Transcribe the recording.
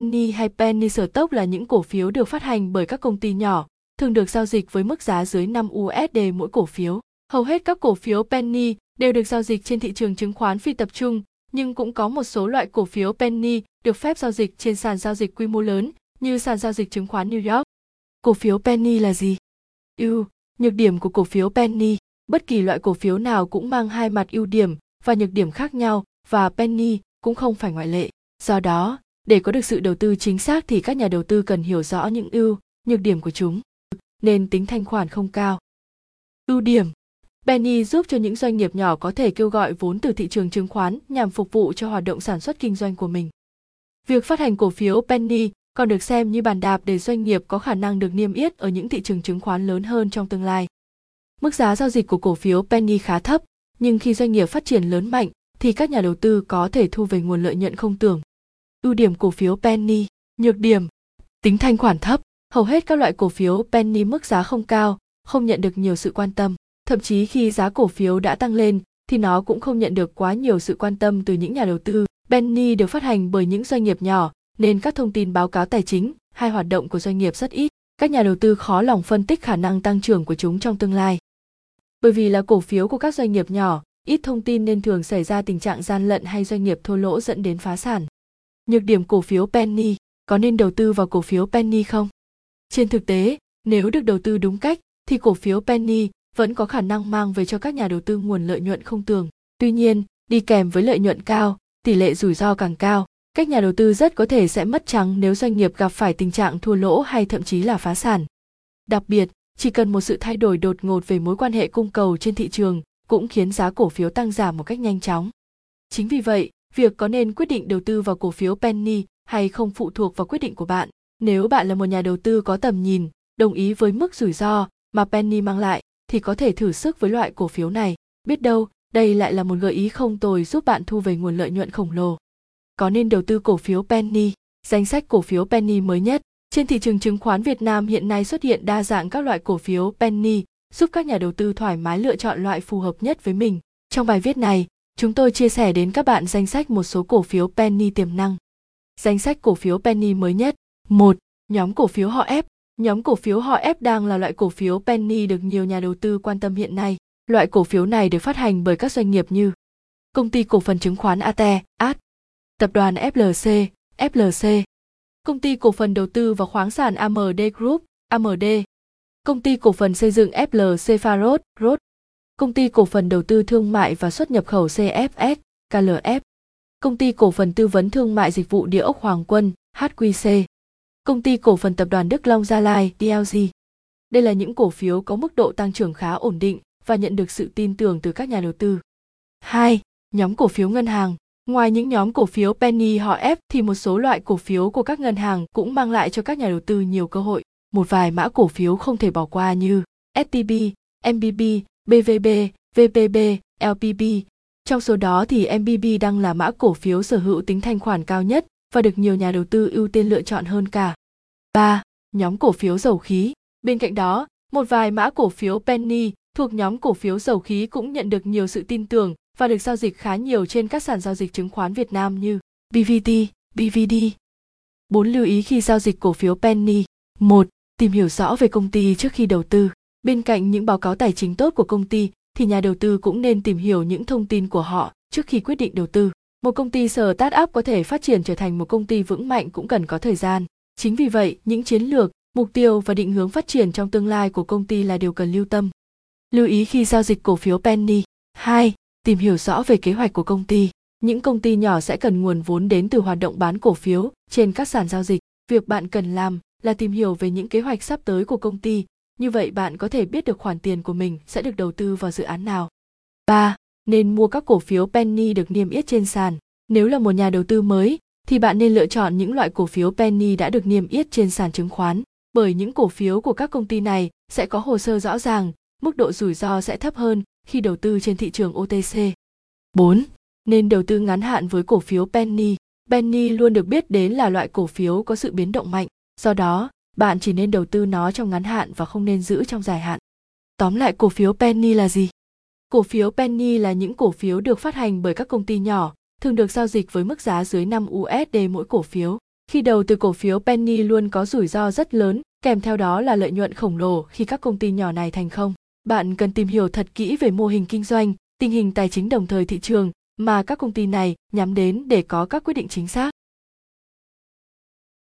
Penny hay Penny tốc là những cổ phiếu được phát hành bởi các công ty nhỏ, thường được giao dịch với mức giá dưới 5 USD mỗi cổ phiếu. Hầu hết các cổ phiếu Penny đều được giao dịch trên thị trường chứng khoán phi tập trung, nhưng cũng có một số loại cổ phiếu Penny được phép giao dịch trên sàn giao dịch quy mô lớn như sàn giao dịch chứng khoán New York. Cổ phiếu Penny là gì? Ưu, nhược điểm của cổ phiếu Penny, bất kỳ loại cổ phiếu nào cũng mang hai mặt ưu điểm và nhược điểm khác nhau và Penny cũng không phải ngoại lệ. Do đó, để có được sự đầu tư chính xác thì các nhà đầu tư cần hiểu rõ những ưu, nhược điểm của chúng, nên tính thanh khoản không cao. Ưu điểm Penny giúp cho những doanh nghiệp nhỏ có thể kêu gọi vốn từ thị trường chứng khoán nhằm phục vụ cho hoạt động sản xuất kinh doanh của mình. Việc phát hành cổ phiếu Penny còn được xem như bàn đạp để doanh nghiệp có khả năng được niêm yết ở những thị trường chứng khoán lớn hơn trong tương lai. Mức giá giao dịch của cổ phiếu Penny khá thấp, nhưng khi doanh nghiệp phát triển lớn mạnh thì các nhà đầu tư có thể thu về nguồn lợi nhuận không tưởng. Ưu điểm cổ phiếu Penny, nhược điểm, tính thanh khoản thấp, hầu hết các loại cổ phiếu Penny mức giá không cao, không nhận được nhiều sự quan tâm, thậm chí khi giá cổ phiếu đã tăng lên thì nó cũng không nhận được quá nhiều sự quan tâm từ những nhà đầu tư. Penny được phát hành bởi những doanh nghiệp nhỏ, nên các thông tin báo cáo tài chính hay hoạt động của doanh nghiệp rất ít. Các nhà đầu tư khó lòng phân tích khả năng tăng trưởng của chúng trong tương lai. Bởi vì là cổ phiếu của các doanh nghiệp nhỏ, ít thông tin nên thường xảy ra tình trạng gian lận hay doanh nghiệp thua lỗ dẫn đến phá sản. Nhược điểm cổ phiếu penny, có nên đầu tư vào cổ phiếu penny không? Trên thực tế, nếu được đầu tư đúng cách thì cổ phiếu penny vẫn có khả năng mang về cho các nhà đầu tư nguồn lợi nhuận không tưởng. Tuy nhiên, đi kèm với lợi nhuận cao, tỷ lệ rủi ro càng cao, các nhà đầu tư rất có thể sẽ mất trắng nếu doanh nghiệp gặp phải tình trạng thua lỗ hay thậm chí là phá sản. Đặc biệt, chỉ cần một sự thay đổi đột ngột về mối quan hệ cung cầu trên thị trường cũng khiến giá cổ phiếu tăng giảm một cách nhanh chóng. Chính vì vậy, việc có nên quyết định đầu tư vào cổ phiếu penny hay không phụ thuộc vào quyết định của bạn. Nếu bạn là một nhà đầu tư có tầm nhìn, đồng ý với mức rủi ro mà penny mang lại thì có thể thử sức với loại cổ phiếu này. Biết đâu, đây lại là một gợi ý không tồi giúp bạn thu về nguồn lợi nhuận khổng lồ. Có nên đầu tư cổ phiếu penny? Danh sách cổ phiếu penny mới nhất trên thị trường chứng khoán Việt Nam hiện nay xuất hiện đa dạng các loại cổ phiếu penny, giúp các nhà đầu tư thoải mái lựa chọn loại phù hợp nhất với mình. Trong bài viết này, chúng tôi chia sẻ đến các bạn danh sách một số cổ phiếu penny tiềm năng. Danh sách cổ phiếu penny mới nhất. 1. Nhóm cổ phiếu họ F. Nhóm cổ phiếu họ F đang là loại cổ phiếu penny được nhiều nhà đầu tư quan tâm hiện nay. Loại cổ phiếu này được phát hành bởi các doanh nghiệp như Công ty cổ phần chứng khoán AT, AT, Tập đoàn FLC, FLC, Công ty cổ phần đầu tư và khoáng sản AMD Group, AMD, Công ty cổ phần xây dựng FLC Farod, ROT, Công ty cổ phần đầu tư thương mại và xuất nhập khẩu CFS, KLF, Công ty cổ phần tư vấn thương mại dịch vụ địa ốc Hoàng Quân, HQC, Công ty cổ phần tập đoàn Đức Long Gia Lai, DLG. Đây là những cổ phiếu có mức độ tăng trưởng khá ổn định và nhận được sự tin tưởng từ các nhà đầu tư. 2. Nhóm cổ phiếu ngân hàng Ngoài những nhóm cổ phiếu penny họ F thì một số loại cổ phiếu của các ngân hàng cũng mang lại cho các nhà đầu tư nhiều cơ hội. Một vài mã cổ phiếu không thể bỏ qua như STB, MBB, BVB, VPB, LPB. Trong số đó thì MBB đang là mã cổ phiếu sở hữu tính thanh khoản cao nhất và được nhiều nhà đầu tư ưu tiên lựa chọn hơn cả. 3. Nhóm cổ phiếu dầu khí. Bên cạnh đó, một vài mã cổ phiếu penny thuộc nhóm cổ phiếu dầu khí cũng nhận được nhiều sự tin tưởng và được giao dịch khá nhiều trên các sàn giao dịch chứng khoán Việt Nam như BVT, BVD. 4 lưu ý khi giao dịch cổ phiếu penny. 1. Tìm hiểu rõ về công ty trước khi đầu tư. Bên cạnh những báo cáo tài chính tốt của công ty thì nhà đầu tư cũng nên tìm hiểu những thông tin của họ trước khi quyết định đầu tư. Một công ty start up có thể phát triển trở thành một công ty vững mạnh cũng cần có thời gian. Chính vì vậy, những chiến lược, mục tiêu và định hướng phát triển trong tương lai của công ty là điều cần lưu tâm. Lưu ý khi giao dịch cổ phiếu penny. 2 tìm hiểu rõ về kế hoạch của công ty những công ty nhỏ sẽ cần nguồn vốn đến từ hoạt động bán cổ phiếu trên các sàn giao dịch việc bạn cần làm là tìm hiểu về những kế hoạch sắp tới của công ty như vậy bạn có thể biết được khoản tiền của mình sẽ được đầu tư vào dự án nào 3. Nên mua các cổ phiếu penny được niêm yết trên sàn. Nếu là một nhà đầu tư mới, thì bạn nên lựa chọn những loại cổ phiếu penny đã được niêm yết trên sàn chứng khoán, bởi những cổ phiếu của các công ty này sẽ có hồ sơ rõ ràng, mức độ rủi ro sẽ thấp hơn khi đầu tư trên thị trường OTC. 4. Nên đầu tư ngắn hạn với cổ phiếu penny. Penny luôn được biết đến là loại cổ phiếu có sự biến động mạnh, do đó, bạn chỉ nên đầu tư nó trong ngắn hạn và không nên giữ trong dài hạn. Tóm lại cổ phiếu penny là gì? Cổ phiếu penny là những cổ phiếu được phát hành bởi các công ty nhỏ, thường được giao dịch với mức giá dưới 5 USD mỗi cổ phiếu. Khi đầu tư cổ phiếu penny luôn có rủi ro rất lớn, kèm theo đó là lợi nhuận khổng lồ khi các công ty nhỏ này thành không. Bạn cần tìm hiểu thật kỹ về mô hình kinh doanh, tình hình tài chính đồng thời thị trường mà các công ty này nhắm đến để có các quyết định chính xác.